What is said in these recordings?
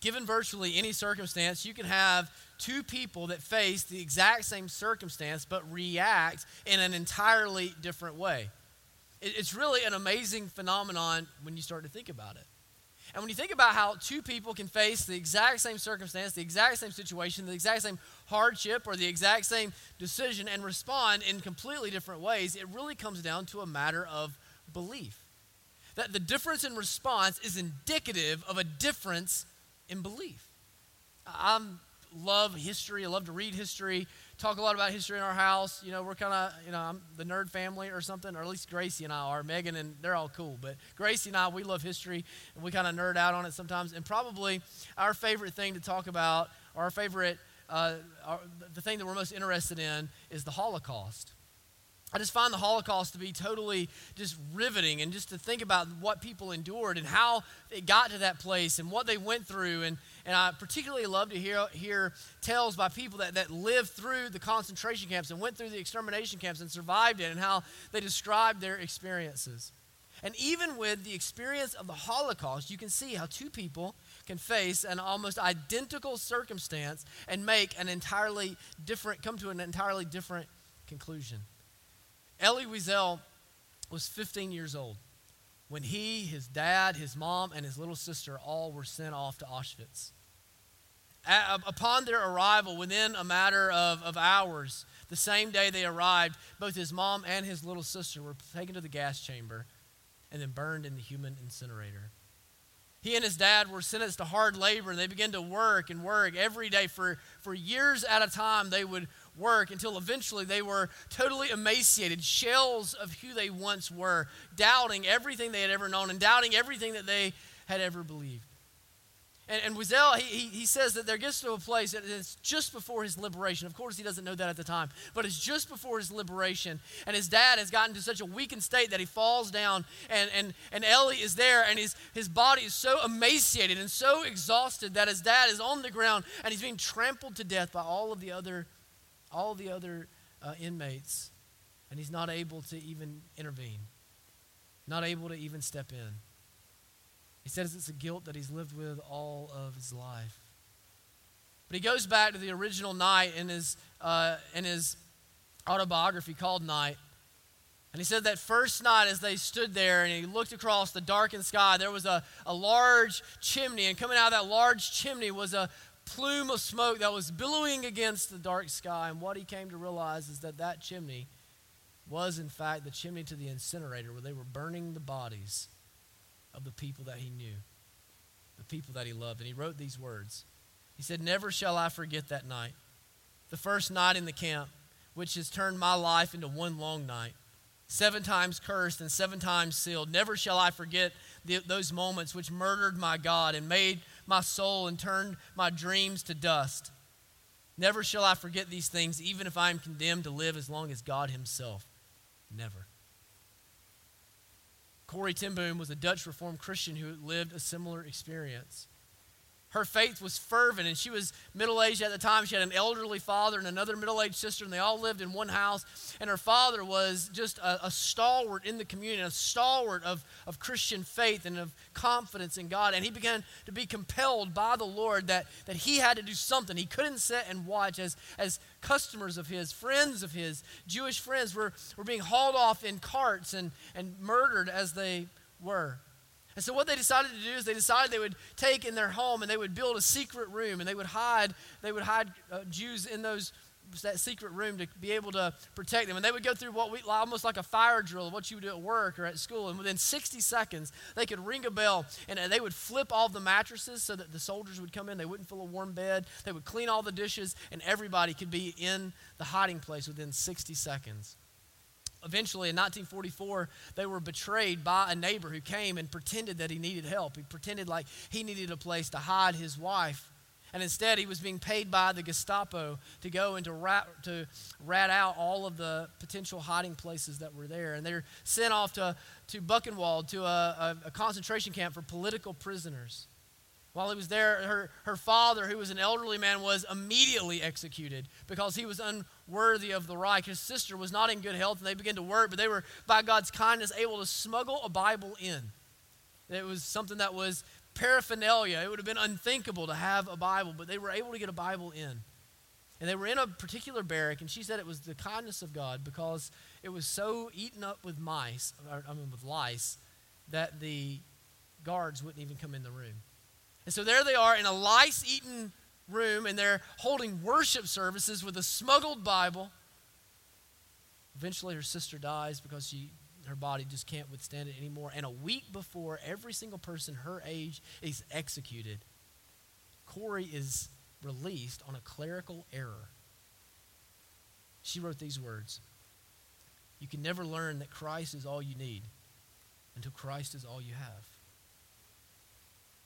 given virtually any circumstance, you can have two people that face the exact same circumstance but react in an entirely different way. It's really an amazing phenomenon when you start to think about it. And when you think about how two people can face the exact same circumstance, the exact same situation, the exact same hardship, or the exact same decision and respond in completely different ways, it really comes down to a matter of belief. That the difference in response is indicative of a difference in belief. I love history. I love to read history, talk a lot about history in our house. You know, we're kind of, you know, I'm the nerd family or something, or at least Gracie and I are. Megan and they're all cool. But Gracie and I, we love history, and we kind of nerd out on it sometimes. And probably our favorite thing to talk about, our favorite, uh, our, the thing that we're most interested in, is the Holocaust. I just find the Holocaust to be totally just riveting and just to think about what people endured and how they got to that place and what they went through. And, and I particularly love to hear, hear tales by people that, that lived through the concentration camps and went through the extermination camps and survived it and how they described their experiences. And even with the experience of the Holocaust, you can see how two people can face an almost identical circumstance and make an entirely different, come to an entirely different conclusion. Elie Wiesel was 15 years old when he, his dad, his mom, and his little sister all were sent off to Auschwitz. upon their arrival, within a matter of, of hours, the same day they arrived, both his mom and his little sister were taken to the gas chamber and then burned in the human incinerator. He and his dad were sentenced to hard labor, and they began to work and work every day for, for years at a time. They would work until eventually they were totally emaciated, shells of who they once were, doubting everything they had ever known and doubting everything that they had ever believed. And, and Wiesel, he, he says that there gets to a place that it's just before his liberation. Of course, he doesn't know that at the time, but it's just before his liberation. And his dad has gotten to such a weakened state that he falls down, and, and, and Elie is there, and his, his body is so emaciated and so exhausted that his dad is on the ground, and he's being trampled to death by all of the other all the other uh, inmates, and he's not able to even intervene, not able to even step in. He says it's a guilt that he's lived with all of his life. But he goes back to the original night in his, uh, in his autobiography called Night. And he said that first night as they stood there and he looked across the darkened sky, there was a, a large chimney. And coming out of that large chimney was a, plume of smoke that was billowing against the dark sky. And what he came to realize is that that chimney was, in fact, the chimney to the incinerator where they were burning the bodies of the people that he knew, the people that he loved. And he wrote these words He said, Never shall I forget that night, the first night in the camp, which has turned my life into one long night. Seven times cursed and seven times sealed. Never shall I forget the, those moments which murdered my God and made my soul and turned my dreams to dust. Never shall I forget these things, even if I am condemned to live as long as God Himself. Never. Corrie ten Boom was a Dutch Reformed Christian who lived a similar experience. Her faith was fervent, and she was middle aged at the time. She had an elderly father and another middle aged sister, and they all lived in one house. And her father was just a, a, stalwart in the community, a stalwart of, of Christian faith and of confidence in God. And he began to be compelled by the Lord that, that he had to do something. He couldn't sit and watch as, as customers of his, friends of his, Jewish friends were, were being hauled off in carts and, and murdered as they were. And so what they decided to do is they decided they would take in their home and they would build a secret room and they would hide they would hide uh, Jews in those that secret room to be able to protect them. And they would go through what we almost like a fire drill what you would do at work or at school. And within 60 seconds, they could ring a bell and they would flip all the mattresses so that the soldiers would come in. They wouldn't feel a warm bed. They would clean all the dishes, and everybody could be in the hiding place within 60 seconds. Eventually, in 1944, they were betrayed by a neighbor who came and pretended that he needed help. He pretended like he needed a place to hide his wife. And instead, he was being paid by the Gestapo to go and to rat, to rat out all of the potential hiding places that were there. And they're sent off to, to Buchenwald, to a, a, a concentration camp for political prisoners. While he was there, her, her father, who was an elderly man, was immediately executed because he was unworthy of the Reich. His sister was not in good health, and they began to work, but they were, by God's kindness, able to smuggle a Bible in. It was something that was paraphernalia. It would have been unthinkable to have a Bible, but they were able to get a Bible in. And they were in a particular barrack, and she said it was the kindness of God because it was so eaten up with mice, I mean with lice, that the guards wouldn't even come in the room. And so there they are in a lice eaten room, and they're holding worship services with a smuggled Bible. Eventually, her sister dies because she, her body just can't withstand it anymore. And a week before every single person her age is executed, Corrie is released on a clerical error. She wrote these words You can never learn that Christ is all you need until Christ is all you have.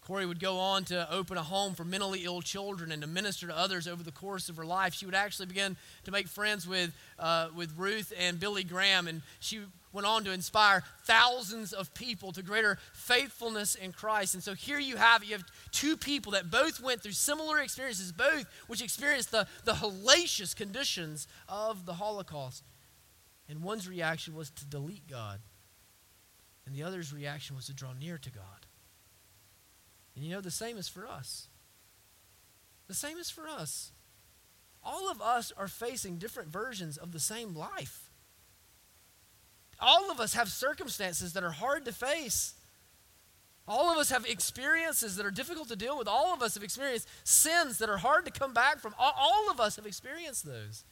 Corrie would go on to open a home for mentally ill children and to minister to others over the course of her life. She would actually begin to make friends with, uh, with Ruth and Billy Graham, and she went on to inspire thousands of people to greater faithfulness in Christ. And so here you have. You have two people that both went through similar experiences, both which experienced the, the hellacious conditions of the Holocaust. And one's reaction was to delete God, and the other's reaction was to draw near to God. And you know, the same is for us. The same is for us. All of us are facing different versions of the same life. All of us have circumstances that are hard to face. All of us have experiences that are difficult to deal with. All of us have experienced sins that are hard to come back from. All, all of us have experienced those.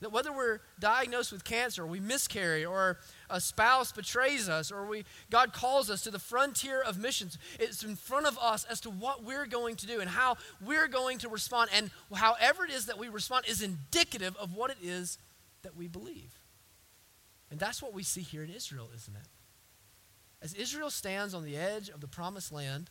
That whether we're diagnosed with cancer, or we miscarry, or a spouse betrays us, or we, God calls us to the frontier of missions, it's in front of us as to what we're going to do and how we're going to respond. And however it is that we respond is indicative of what it is that we believe. And that's what we see here in Israel, isn't it? As Israel stands on the edge of the promised land,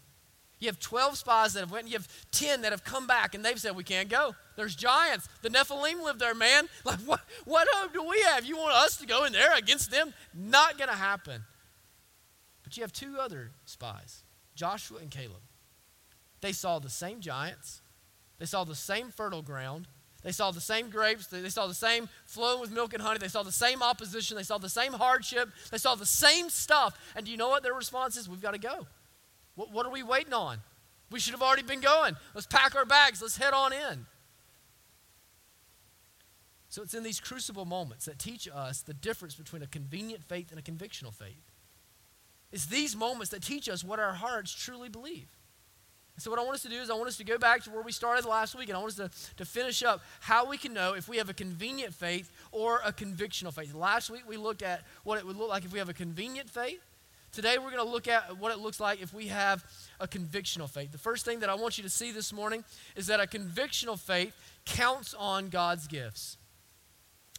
you have 12 spies that have went, and you have 10 that have come back, and they've said, We can't go. There's giants. The Nephilim live there, man. Like, what, what hope do we have? You want us to go in there against them? Not going to happen. But you have two other spies, Joshua and Caleb. They saw the same giants, they saw the same fertile ground, they saw the same grapes. They saw the same flowing with milk and honey. They saw the same opposition. They saw the same hardship. They saw the same stuff. And do you know what their response is? We've got to go. What, what are we waiting on? We should have already been going. Let's pack our bags. Let's head on in. So it's in these crucible moments that teach us the difference between a convenient faith and a convictional faith. It's these moments that teach us what our hearts truly believe. so, what I want us to do is, I want us to go back to where we started last week, and I want us to, to finish up how we can know if we have a convenient faith or a convictional faith. Last week, we looked at what it would look like if we have a convenient faith Today, we're going to look at what it looks like if we have a convictional faith. The first thing that I want you to see this morning is that a convictional faith counts on God's gifts.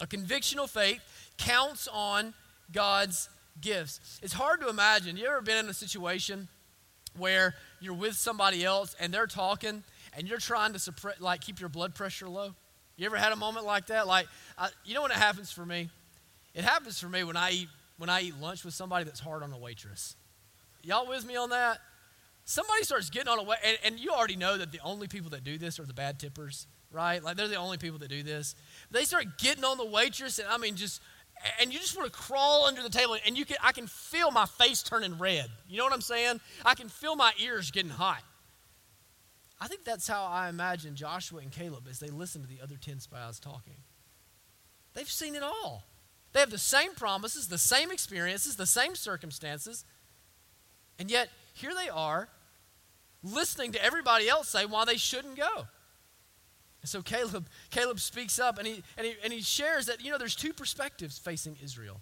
A convictional faith counts on God's gifts. It's hard to imagine. You ever been in a situation where you're with somebody else and they're talking and you're trying to suppress, like keep your blood pressure low? You ever had a moment like that? Like, I, you know when it happens for me? It happens for me when I eat when I eat lunch with somebody that's hard on a waitress. Y'all with me on that? Somebody starts getting on a wait, and, and, you already know that the only people that do this are the bad tippers, right? Like they're the only people that do this. They start getting on the waitress, and I mean, just and you just want to crawl under the table, and you can I can feel my face turning red. You know what I'm saying? I can feel my ears getting hot. I think that's how I imagine Joshua and Caleb as they listen to the other ten spies talking. They've seen it all. They have the same promises, the same experiences, the same circumstances. And yet, here they are listening to everybody else say why they shouldn't go. And so Caleb, Caleb speaks up and he, and, he, and he shares that, you know, there's two perspectives facing Israel.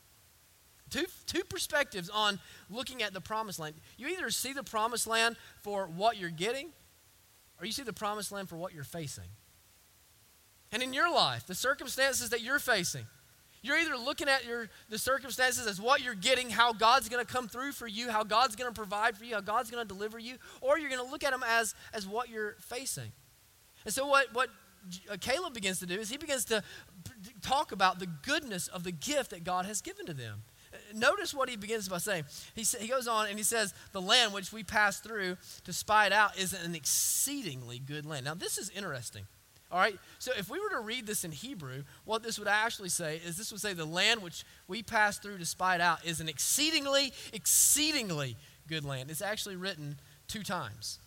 Two, two perspectives on looking at the promised land. You either see the promised land for what you're getting, or you see the promised land for what you're facing. And in your life, the circumstances that you're facing, you're either looking at your the circumstances as what you're getting, how God's going to come through for you, how God's going to provide for you, how God's going to deliver you, or you're going to look at them as as what you're facing. And so what what uh, Caleb begins to do is he begins to talk about the goodness of the gift that God has given to them. Uh, notice what he begins by saying. He, he goes on and he says, The land which we passed through to spy it out is an exceedingly good land. Now, this is interesting all right? So if we were to read this in Hebrew, what this would actually say is this would say the land which we passed through to spy it out is an exceedingly, exceedingly good land. It's actually written two times.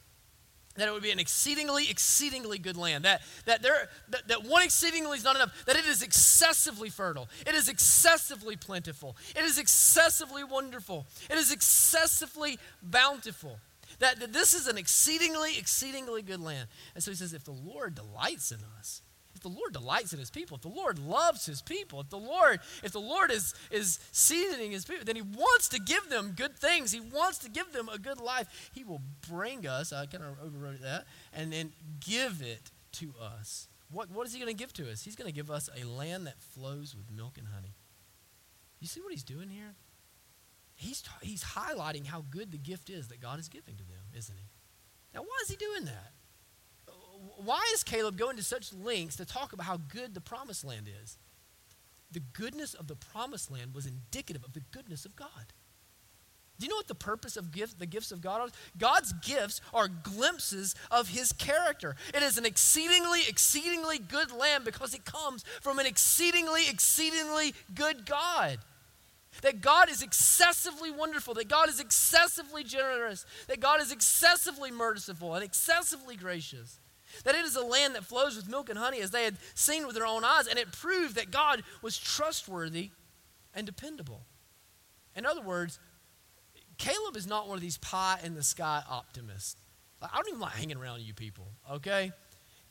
That it would be an exceedingly, exceedingly good land. That, that, there, that, that one exceedingly is not enough. That it is excessively fertile. It is excessively plentiful. It is excessively wonderful. It is excessively bountiful. That, that this is an exceedingly, exceedingly good land. And so he says, if the Lord delights in us, if the Lord delights in his people, if the Lord loves his people, if the Lord, if the Lord is, is seasoning his people, then he wants to give them good things. He wants to give them a good life. He will bring us, I kind of overwrote that, and then give it to us. What, what is he going to give to us? He's going to give us a land that flows with milk and honey. You see what he's doing here? He's, he's highlighting how good the gift is that God is giving to them, isn't he? Now, why is he doing that? why is Caleb going to such lengths to talk about how good the promised land is? The goodness of the promised land was indicative of the goodness of God. Do you know what the purpose of gift, the gifts of God are? God's gifts are glimpses of his character. It is an exceedingly, exceedingly good land because it comes from an exceedingly, exceedingly good God. That God is excessively wonderful, that God is excessively generous, that God is excessively merciful and excessively gracious. That it is a land that flows with milk and honey as they had seen with their own eyes, and it proved that God was trustworthy and dependable. In other words, Caleb is not one of these pie in the sky optimists. I don't even like hanging around you people, okay?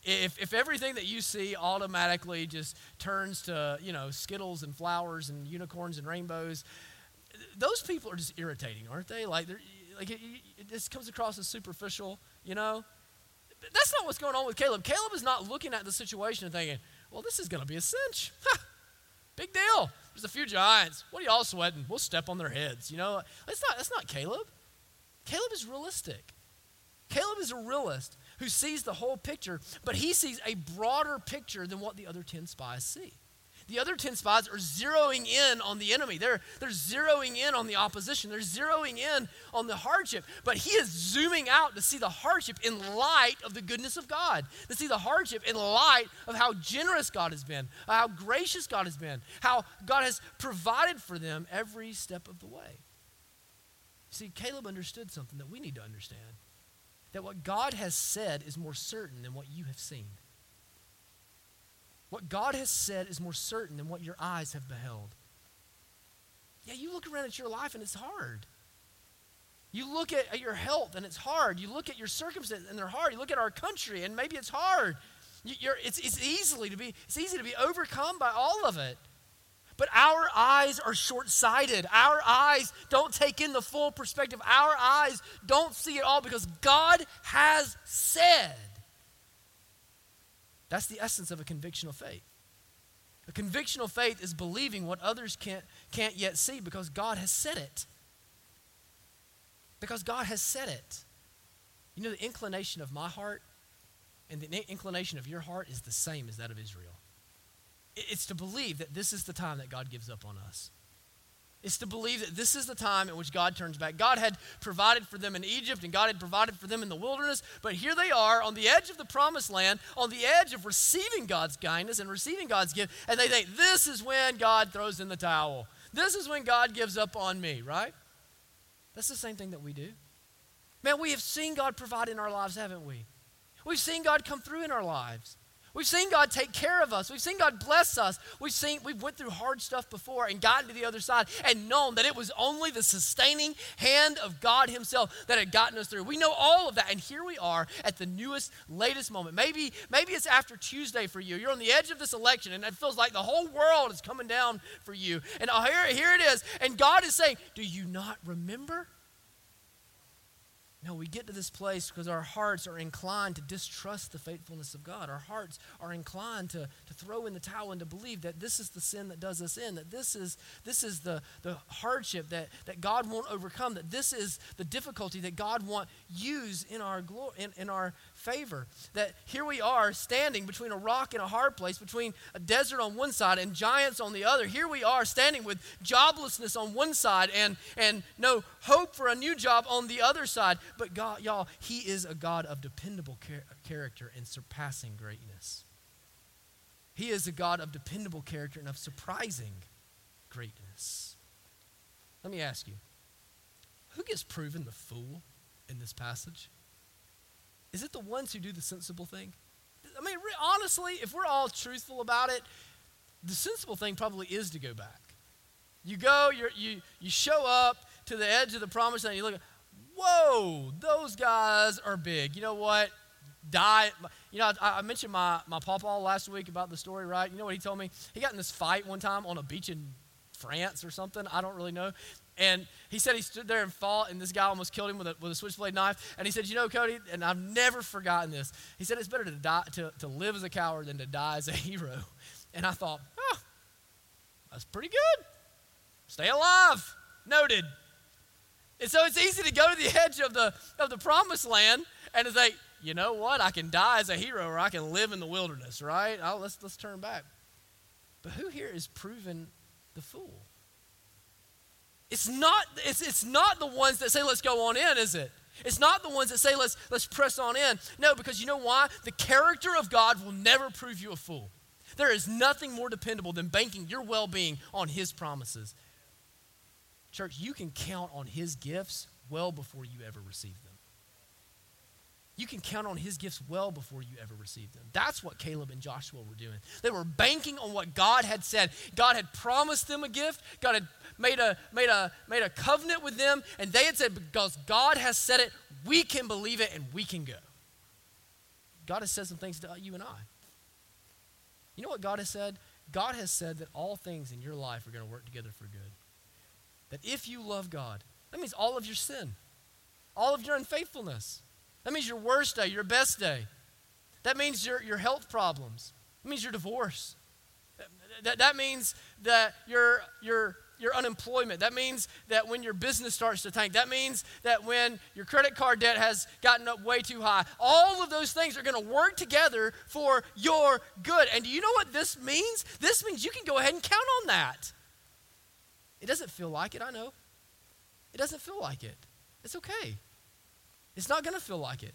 If, if everything that you see automatically just turns to, you know, Skittles and flowers and unicorns and rainbows, those people are just irritating, aren't they? Like, like it, it just comes across as superficial, you know? that's not what's going on with Caleb. Caleb is not looking at the situation and thinking, well, this is going to be a cinch. Big deal. There's a few giants. What are y'all sweating? We'll step on their heads. You know, that's not, that's not Caleb. Caleb is realistic. Caleb is a realist who sees the whole picture, but he sees a broader picture than what the other 10 spies see. The other 10 spies are zeroing in on the enemy. They're, they're zeroing in on the opposition. They're zeroing in on the hardship. But he is zooming out to see the hardship in light of the goodness of God, to see the hardship in light of how generous God has been, how gracious God has been, how God has provided for them every step of the way. See, Caleb understood something that we need to understand that what God has said is more certain than what you have seen. What God has said is more certain than what your eyes have beheld. Yeah, you look around at your life and it's hard. You look at, at your health and it's hard. You look at your circumstances and they're hard. You look at our country and maybe it's hard. You, it's, it's, easily to be, it's easy to be overcome by all of it. But our eyes are short sighted. Our eyes don't take in the full perspective. Our eyes don't see it all because God has said. That's the essence of a convictional faith. A convictional faith is believing what others can't, can't yet see because God has said it. Because God has said it. You know, the inclination of my heart and the inclination of your heart is the same as that of Israel. It's to believe that this is the time that God gives up on us It's to believe that this is the time in which God turns back. God had provided for them in Egypt and God had provided for them in the wilderness, but here they are on the edge of the promised land, on the edge of receiving God's kindness and receiving God's gift, and they think this is when God throws in the towel. This is when God gives up on me, right? That's the same thing that we do. Man, we have seen God provide in our lives, haven't we? We've seen God come through in our lives. We've seen God take care of us. We've seen God bless us. We've seen we've went through hard stuff before and gotten to the other side and known that it was only the sustaining hand of God himself that had gotten us through. We know all of that and here we are at the newest latest moment. Maybe maybe it's after Tuesday for you. You're on the edge of this election and it feels like the whole world is coming down for you. And oh, here here it is and God is saying, "Do you not remember?" No, we get to this place because our hearts are inclined to distrust the faithfulness of God. Our hearts are inclined to, to throw in the towel and to believe that this is the sin that does us in, that this is, this is the, the hardship that, that God won't overcome, that this is the difficulty that God won't use in our, glory, in, in our favor. That here we are standing between a rock and a hard place, between a desert on one side and giants on the other. Here we are standing with joblessness on one side and, and no hope for a new job on the other side. But God, y'all, He is a God of dependable char- character and surpassing greatness. He is a God of dependable character and of surprising greatness. Let me ask you who gets proven the fool in this passage? Is it the ones who do the sensible thing? I mean, honestly, if we're all truthful about it, the sensible thing probably is to go back. You go, you you, you show up to the edge of the promised land, you look, whoa, those guys are big. You know what? Die. You know, I, I mentioned my, my papa last week about the story, right? You know what he told me? He got in this fight one time on a beach in France or something. I don't really know. And he said he stood there and fought, and this guy almost killed him with a, with a switchblade knife. And he said, You know, Cody, and I've never forgotten this. He said, It's better to, die, to, to live as a coward than to die as a hero. And I thought, Oh, that's pretty good. Stay alive. Noted. And so it's easy to go to the edge of the, of the promised land and to think, you know what? I can die as a hero or I can live in the wilderness, right? Oh, let's, let's turn back. But who here is proven the fool? It's not, it's, it's not the ones that say, let's go on in, is it? It's not the ones that say, let's, let's press on in. No, because you know why? The character of God will never prove you a fool. There is nothing more dependable than banking your well being on His promises. Church, you can count on His gifts well before you ever receive them. You can count on his gifts well before you ever receive them. That's what Caleb and Joshua were doing. They were banking on what God had said. God had promised them a gift. God had made a, made a, made a covenant with them, and they had said, because God has said it, we can believe it and we can go. God has said some things to you and I. You know what God has said? God has said that all things in your life are going to work together for good. That if you love God, that means all of your sin, all of your unfaithfulness, that means your worst day, your best day. That means your, your health problems. That means your divorce. That, that means that your, your, your unemployment. That means that when your business starts to tank. That means that when your credit card debt has gotten up way too high. All of those things are going to work together for your good. And do you know what this means? This means you can go ahead and count on that. It doesn't feel like it, I know. It doesn't feel like it. It's okay. It's not going to feel like it.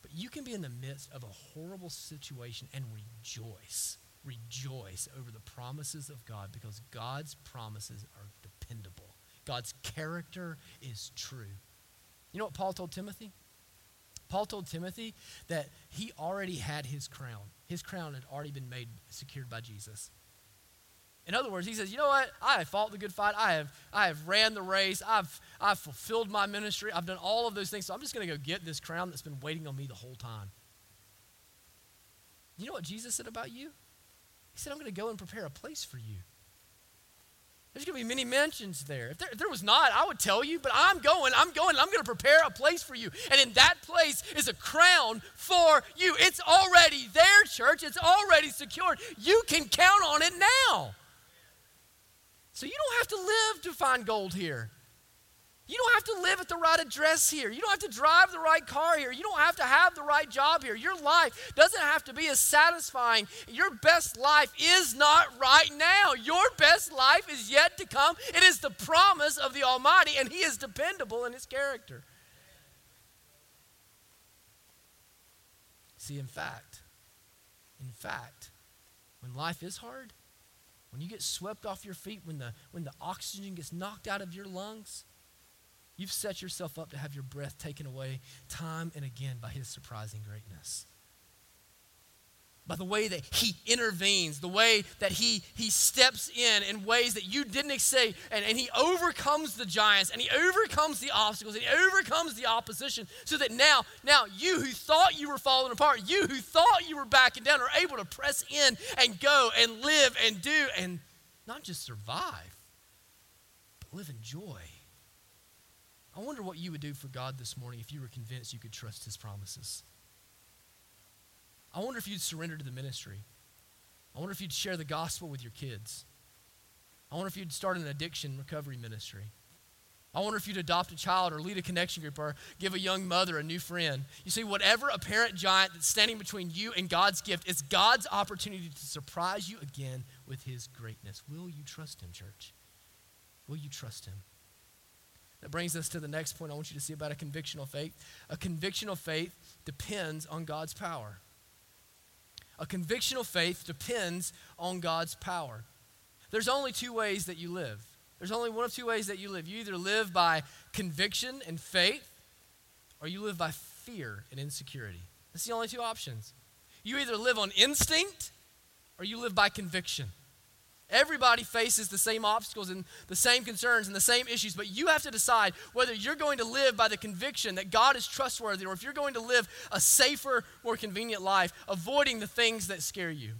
But you can be in the midst of a horrible situation and rejoice. Rejoice over the promises of God because God's promises are dependable. God's character is true. You know what Paul told Timothy? Paul told Timothy that he already had his crown. His crown had already been made secured by Jesus. In other words, he says, you know what? I have fought the good fight. I have, I have ran the race. I've, I've fulfilled my ministry. I've done all of those things. So I'm just going to go get this crown that's been waiting on me the whole time. You know what Jesus said about you? He said, I'm going to go and prepare a place for you. There's going to be many mentions there. If there, if there, was not, I would tell you, but I'm going, I'm going, I'm going to prepare a place for you. And in that place is a crown for you. It's already there, church. It's already secured. You can count on it now. So you don't have to live to find gold here. You don't have to live at the right address here. You don't have to drive the right car here. You don't have to have the right job here. Your life doesn't have to be as satisfying. Your best life is not right now. Your best life is yet to come. It is the promise of the Almighty, and He is dependable in His character. See, in fact, in fact, when life is hard, when you get swept off your feet, when the, when the oxygen gets knocked out of your lungs, you've set yourself up to have your breath taken away time and again by his surprising greatness by the way that he intervenes, the way that he, he steps in in ways that you didn't say, and, and he overcomes the giants, and he overcomes the obstacles, and he overcomes the opposition, so that now, now you who thought you were falling apart, you who thought you were backing down, are able to press in and go and live and do, and not just survive, but live in joy. I wonder what you would do for God this morning if you were convinced you could trust his promises. I wonder if you'd surrender to the ministry. I wonder if you'd share the gospel with your kids. I wonder if you'd start an addiction recovery ministry. I wonder if you'd adopt a child or lead a connection group or give a young mother a new friend. You see, whatever apparent giant that's standing between you and God's gift is God's opportunity to surprise you again with his greatness. Will you trust him, church? Will you trust him? That brings us to the next point I want you to see about a convictional faith. A convictional faith depends on God's power. A convictional faith depends on God's power. There's only two ways that you live. There's only one of two ways that you live. You either live by conviction and faith, or you live by fear and insecurity. That's the only two options. You either live on instinct or you live by conviction. Everybody faces the same obstacles and the same concerns and the same issues, but you have to decide whether you're going to live by the conviction that God is trustworthy or if you're going to live a safer, more convenient life, avoiding the things that scare you.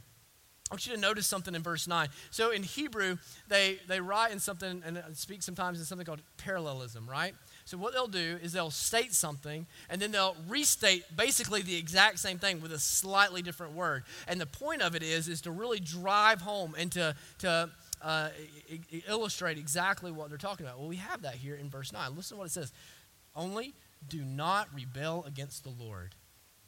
I want you to notice something in verse 9. So in Hebrew, they, they write in something and speak sometimes in something called parallelism, right? So what they'll do is they'll state something and then they'll restate basically the exact same thing with a slightly different word. And the point of it is is to really drive home and to to uh, illustrate exactly what they're talking about. Well, we have that here in verse 9. Listen to what it says. Only do not rebel against the Lord.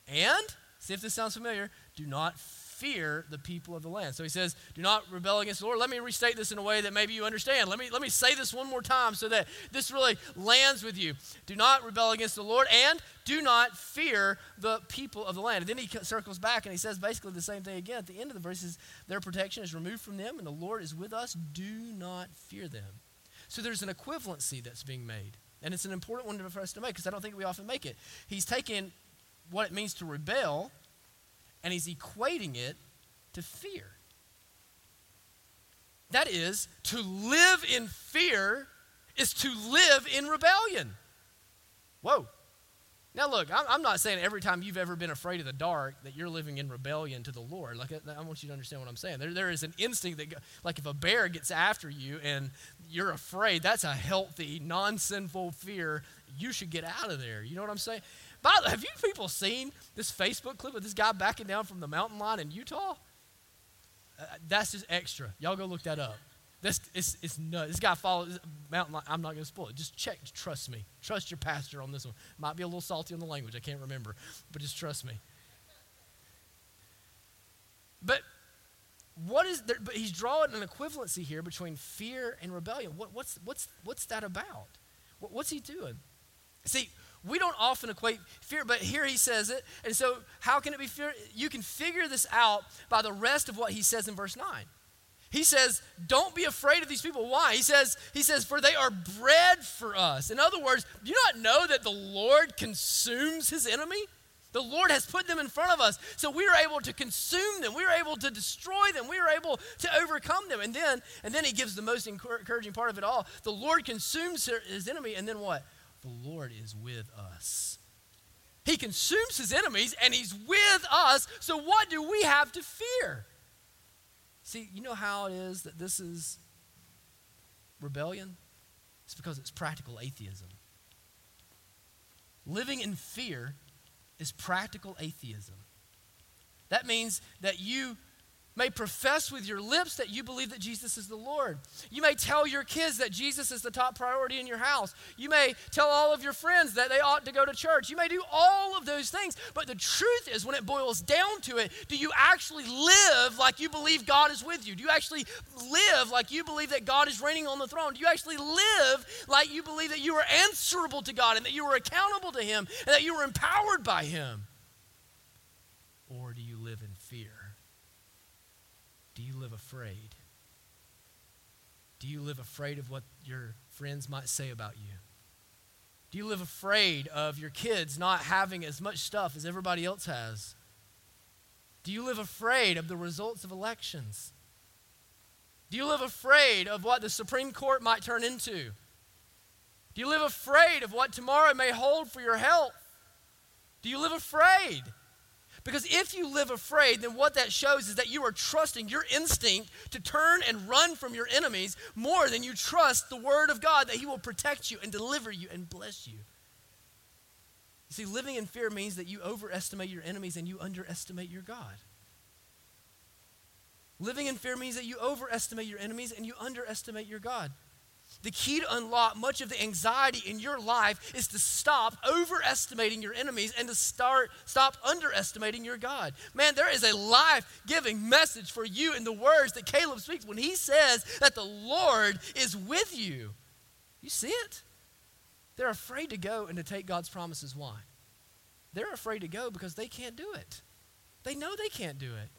And, see if this sounds familiar, do not fear the people of the land. So he says, Do not rebel against the Lord. Let me restate this in a way that maybe you understand. Let me, let me say this one more time so that this really lands with you. Do not rebel against the Lord and do not fear the people of the land. And then he circles back and he says basically the same thing again. At the end of the verses, their protection is removed from them and the Lord is with us. Do not fear them. So there's an equivalency that's being made. And it's an important one for us to make because I don't think we often make it. He's taken what it means to rebel and he's equating it to fear. That is, to live in fear is to live in rebellion. Whoa. Now, look, I'm, not saying every time you've ever been afraid of the dark that you're living in rebellion to the Lord. Like, I, want you to understand what I'm saying. There, there is an instinct that, like, if a bear gets after you and you're afraid, that's a healthy, non sinful fear. You should get out of there. You know what I'm saying? By the, have you people seen this Facebook clip of this guy backing down from the mountain line in Utah? Uh, that's just extra. Y'all go look that up. This it's, it's nuts. This guy follows mountain line. I'm not going to spoil it. Just check. Trust me. Trust your pastor on this one. Might be a little salty on the language. I can't remember, but just trust me. But what is there? But he's drawing an equivalency here between fear and rebellion. What, what's what's what's that about? What, what's he doing? See, we don't often equate fear, but here he says it. And so, how can it be fear? You can figure this out by the rest of what he says in verse 9. He says, Don't be afraid of these people. Why? He says, he says, For they are bread for us. In other words, do you not know that the Lord consumes his enemy? The Lord has put them in front of us. So we are able to consume them. We are able to destroy them. We are able to overcome them. And then, and then he gives the most encouraging part of it all. The Lord consumes his enemy, and then what? The Lord is with us. He consumes his enemies and he's with us. So, what do we have to fear? See, you know how it is that this is rebellion? It's because it's practical atheism. Living in fear is practical atheism. That means that you may profess with your lips that you believe that Jesus is the Lord. You may tell your kids that Jesus is the top priority in your house. You may tell all of your friends that they ought to go to church. You may do all of those things. But the truth is, when it boils down to it, do you actually live like you believe God is with you? Do you actually live like you believe that God is reigning on the throne? Do you actually live like you believe that you are answerable to God and that you are accountable to Him and that you are empowered by Him? Or do you live in fear? Do you live afraid? Do you live afraid of what your friends might say about you? Do you live afraid of your kids not having as much stuff as everybody else has? Do you live afraid of the results of elections? Do you live afraid of what the Supreme Court might turn into? Do you live afraid of what tomorrow may hold for your health? Do you live afraid? Because if you live afraid, then what that shows is that you are trusting your instinct to turn and run from your enemies more than you trust the Word of God that He will protect you and deliver you and bless you. You see, living in fear means that you overestimate your enemies and you underestimate your God. Living in fear means that you overestimate your enemies and you underestimate your God. The key to unlock much of the anxiety in your life is to stop overestimating your enemies and to start stop underestimating your God. Man, there is a life-giving message for you in the words that Caleb speaks when he says that the Lord is with you. You see it? They're afraid to go and to take God's promises. Why? They're afraid to go because they can't do it. They know they can't do it.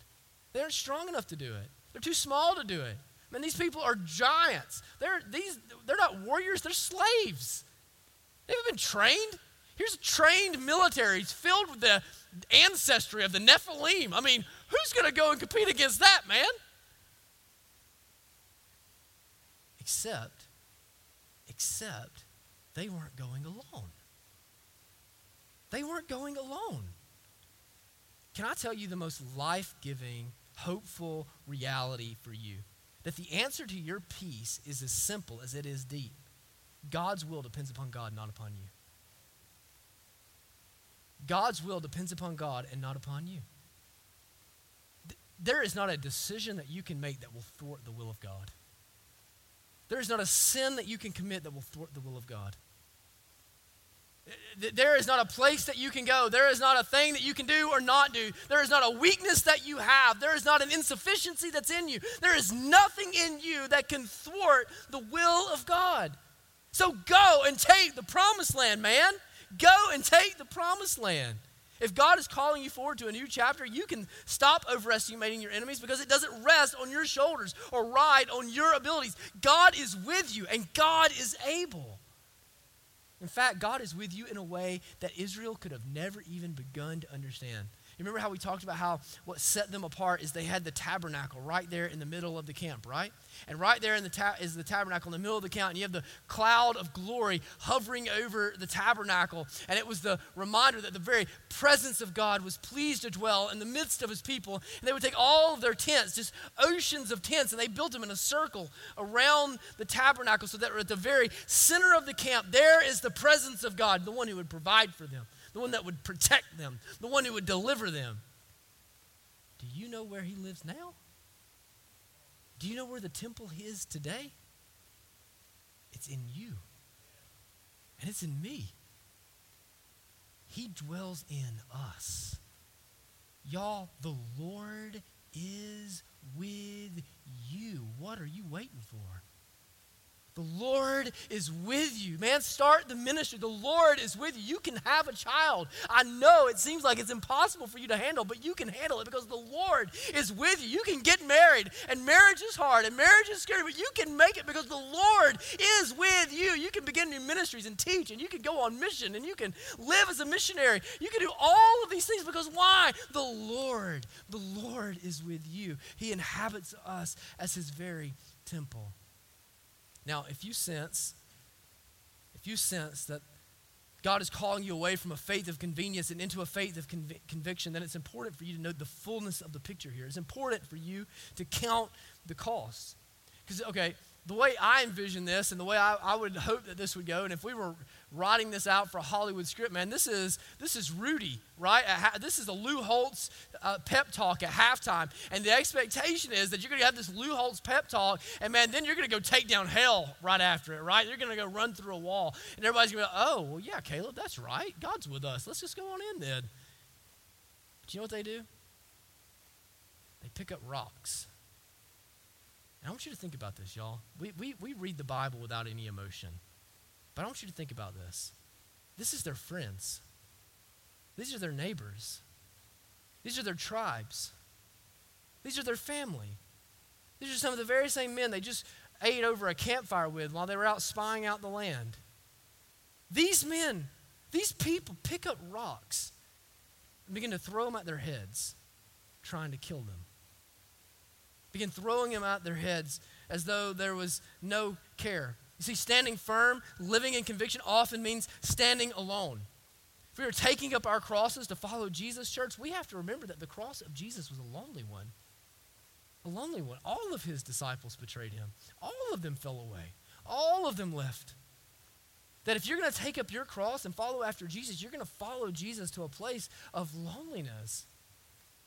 They aren't strong enough to do it. They're too small to do it. Man, these people are giants. They're, these, they're not warriors, they're slaves. They haven't been trained. Here's a trained militaries filled with the ancestry of the Nephilim. I mean, who's going to go and compete against that, man? Except, except they weren't going alone. They weren't going alone. Can I tell you the most life giving, hopeful reality for you? That the answer to your peace is as simple as it is deep. God's will depends upon God, not upon you. God's will depends upon God and not upon you. There is not a decision that you can make that will thwart the will of God. There is not a sin that you can commit that will thwart the will of God. There is not a place that you can go. There is not a thing that you can do or not do. There is not a weakness that you have. There is not an insufficiency that's in you. There is nothing in you that can thwart the will of God. So go and take the promised land, man. Go and take the promised land. If God is calling you forward to a new chapter, you can stop overestimating your enemies because it doesn't rest on your shoulders or ride on your abilities. God is with you and God is able. In fact, God is with you in a way that Israel could have never even begun to understand. You remember how we talked about how what set them apart is they had the tabernacle right there in the middle of the camp, right? And right there in the ta- is the tabernacle in the middle of the camp, and you have the cloud of glory hovering over the tabernacle. And it was the reminder that the very presence of God was pleased to dwell in the midst of his people. And they would take all of their tents, just oceans of tents, and they built them in a circle around the tabernacle so that at the very center of the camp, there is the presence of God, the one who would provide for them the one that would protect them, the one who would deliver them. Do you know where he lives now? Do you know where the temple is today? It's in you, and it's in me. He dwells in us. Y'all, the Lord is with you. What are you waiting for? The Lord is with you. Man, start the ministry. The Lord is with you. You can have a child. I know it seems like it's impossible for you to handle, but you can handle it because the Lord is with you. You can get married, and marriage is hard, and marriage is scary, but you can make it because the Lord is with you. You can begin new ministries and teach, and you can go on mission, and you can live as a missionary. You can do all of these things because why? The Lord, the Lord is with you. He inhabits us as his very temple. Now, if you sense, if you sense that God is calling you away from a faith of convenience and into a faith of conv- conviction, then it's important for you to know the fullness of the picture here. It's important for you to count the costs. Because, okay, the way I envision this and the way I, I, would hope that this would go, and if we were writing this out for a Hollywood script, man, this is this is Rudy, right? This is a Lou Holtz uh, pep talk at halftime, and the expectation is that you're going to have this Lou Holtz pep talk, and man, then you're going to go take down hell right after it, right? You're going to go run through a wall, and everybody's going to be like, "Oh, well, yeah, Caleb, that's right. God's with us. Let's just go on in then." Do you know what they do? They pick up rocks and I want you to think about this, y'all. We, we, we read the Bible without any emotion. But I want you to think about this. This is their friends, these are their neighbors, these are their tribes, these are their family. These are some of the very same men they just ate over a campfire with while they were out spying out the land. These men, these people pick up rocks and begin to throw them at their heads, trying to kill them begin throwing them at their heads as though there was no care. You see, standing firm, living in conviction often means standing alone. If we are taking up our crosses to follow Jesus, church, we have to remember that the cross of Jesus was a lonely one. A lonely one. All of his disciples betrayed him, all of them fell away, all of them left. That if you're going to take up your cross and follow after Jesus, you're going to follow Jesus to a place of loneliness.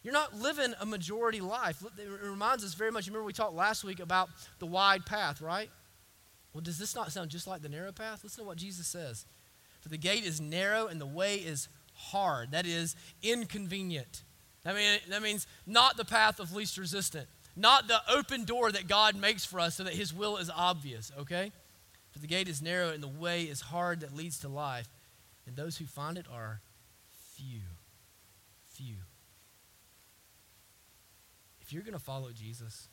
You're not living a majority life. It reminds us very much. Remember, we talked last week about the wide path, right? Well, does this not sound just like the narrow path? Listen to what Jesus says. For the gate is narrow and the way is hard. That is inconvenient. I mean, that means not the path of least resistance, not the open door that God makes for us so that His will is obvious, okay? For the gate is narrow and the way is hard that leads to life, and those who find it are few. Few. If you're going to follow Jesus,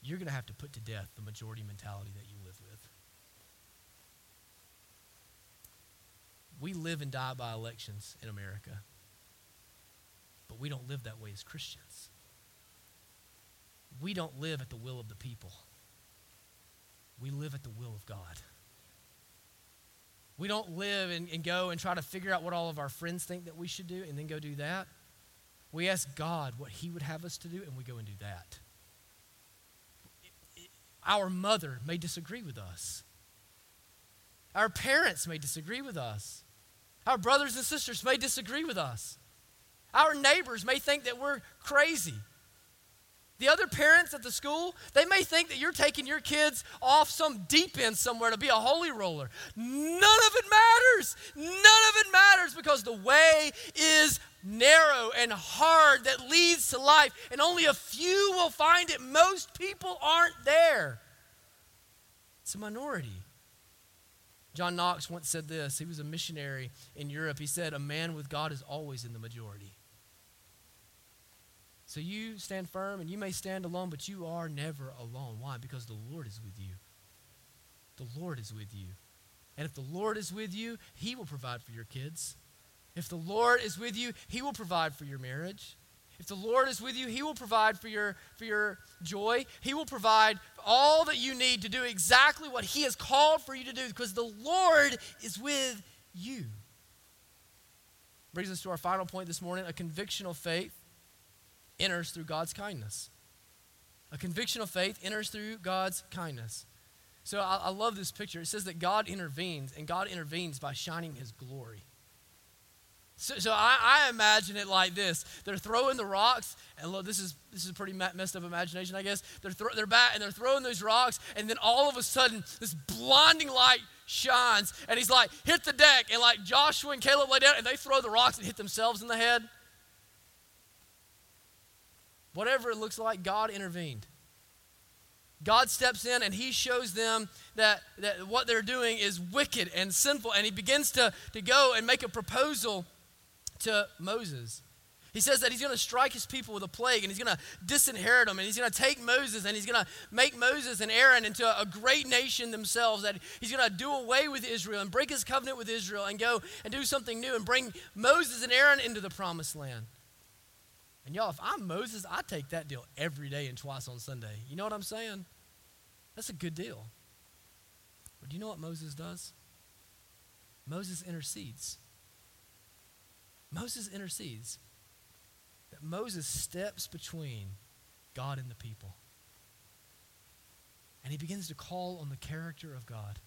you're going to have to put to death the majority mentality that you live with. We live and die by elections in America, but we don't live that way as Christians. We don't live at the will of the people, we live at the will of God. We don't live and, and go and try to figure out what all of our friends think that we should do and then go do that. We ask God what He would have us to do, and we go and do that. Our mother may disagree with us. Our parents may disagree with us. Our brothers and sisters may disagree with us. Our neighbors may think that we're crazy. The other parents at the school, they may think that you're taking your kids off some deep end somewhere to be a holy roller. None of it matters. None of it matters because the way is narrow and hard that leads to life, and only a few will find it. Most people aren't there. It's a minority. John Knox once said this. He was a missionary in Europe. He said, A man with God is always in the majority. So you stand firm and you may stand alone, but you are never alone. Why? Because the Lord is with you. The Lord is with you. And if the Lord is with you, He will provide for your kids. If the Lord is with you, He will provide for your marriage. If the Lord is with you, He will provide for your, for your joy. He will provide all that you need to do exactly what He has called for you to do because the Lord is with you. Brings us to our final point this morning a conviction of faith enters through God's kindness. A conviction of faith enters through God's kindness. So I, I love this picture. It says that God intervenes, and God intervenes by shining His glory. So, so I, I, imagine it like this: they're throwing the rocks, and look, this is this is a pretty messed up imagination, I guess. They're thro- they're back and they're throwing those rocks, and then all of a sudden, this blinding light shines, and he's like, "Hit the deck!" And like Joshua and Caleb lay down, and they throw the rocks and hit themselves in the head. Whatever it looks like, God intervened. God steps in and he shows them that, that what they're doing is wicked and sinful, and he begins to, to go and make a proposal to Moses. He says that he's going to strike his people with a plague and he's going to disinherit them and he's going to take Moses and he's going to make Moses and Aaron into a great nation themselves. That he's going to do away with Israel and break his covenant with Israel and go and do something new and bring Moses and Aaron into the promised land. And y'all, if I'm Moses, I take that deal every day and twice on Sunday. You know what I'm saying? That's a good deal. But do you know what Moses does? Moses intercedes. Moses intercedes. That Moses steps between God and the people. And he begins to call on the character of God.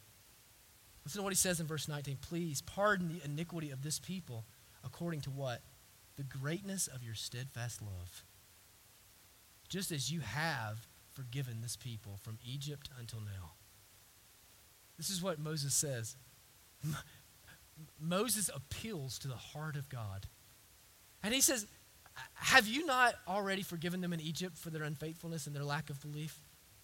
Listen to what he says in verse 19. Please pardon the iniquity of this people according to what? The greatness of your steadfast love. Just as you have forgiven this people from Egypt until now. This is what Moses says. Moses appeals to the heart of God. And he says, Have you not already forgiven them in Egypt for their unfaithfulness and their lack of belief?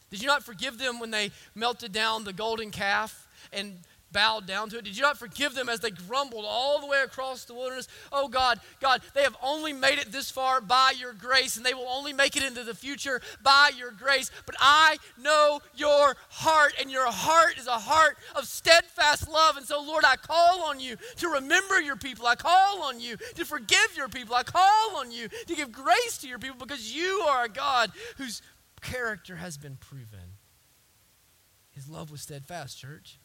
Did you not forgive them when they melted down the golden calf and bowed down to it? Did you not forgive them as they grumbled all the way across the wilderness? Oh God, God, they have only made it this far by your grace, and they will only make it into the future by your grace. But I know your heart, and your heart is a heart of steadfast love. And so, Lord, I call on you to remember your people. I call on you to forgive your people. I call on you to give grace to your people because you are a God whose character has been proven. His love was steadfast, church.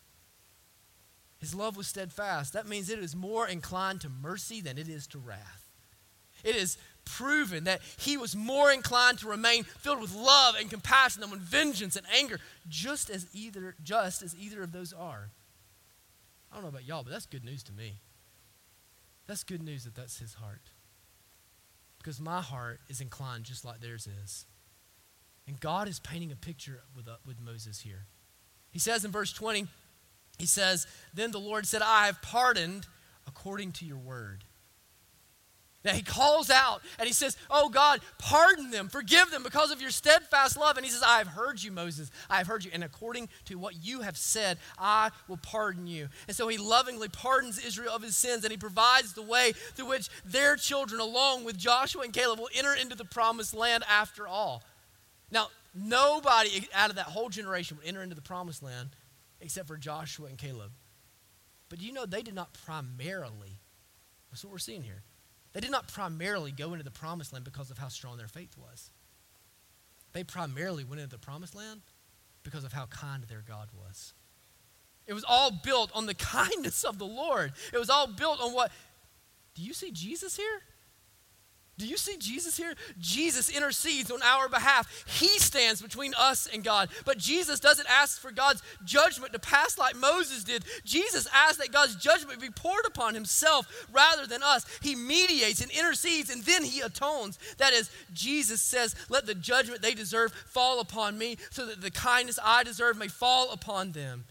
His love was steadfast. That means it is more inclined to mercy than it is to wrath. It is proven that he was more inclined to remain filled with love and compassion than with vengeance and anger, just as either just as either of those are. I don't know about y'all, but that's good news to me. That's good news that that's his heart. Because my heart is inclined just like theirs is. And God is painting a picture with, uh, with Moses here. He says in verse 20, he says, Then the Lord said, I have pardoned according to your word. Now he calls out and he says, Oh God, pardon them, forgive them because of your steadfast love. And he says, I have heard you, Moses. I have heard you. And according to what you have said, I will pardon you. And so he lovingly pardons Israel of his sins and he provides the way through which their children, along with Joshua and Caleb, will enter into the promised land after all. Now, nobody out of that whole generation would enter into the promised land except for Joshua and Caleb. But you know, they did not primarily, that's what we're seeing here. They did not primarily go into the promised land because of how strong their faith was. They primarily went into the promised land because of how kind their God was. It was all built on the kindness of the Lord. It was all built on what. Do you see Jesus here? Do you see Jesus here? Jesus intercedes on our behalf. He stands between us and God. But Jesus doesn't ask for God's judgment to pass like Moses did. Jesus asks that God's judgment be poured upon himself rather than us. He mediates and intercedes and then he atones. That is, Jesus says, Let the judgment they deserve fall upon me so that the kindness I deserve may fall upon them.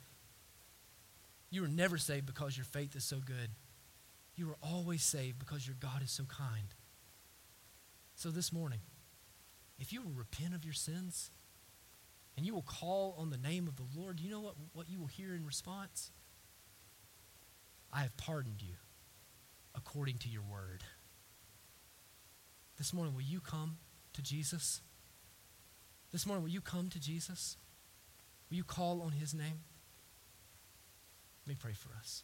You were never saved because your faith is so good. You were always saved because your God is so kind. So this morning, if you will repent of your sins and you will call on the name of the Lord, you know what, what you will hear in response? I have pardoned you according to your word. This morning, will you come to Jesus? This morning, will you come to Jesus? Will you call on his name? Let me pray for us.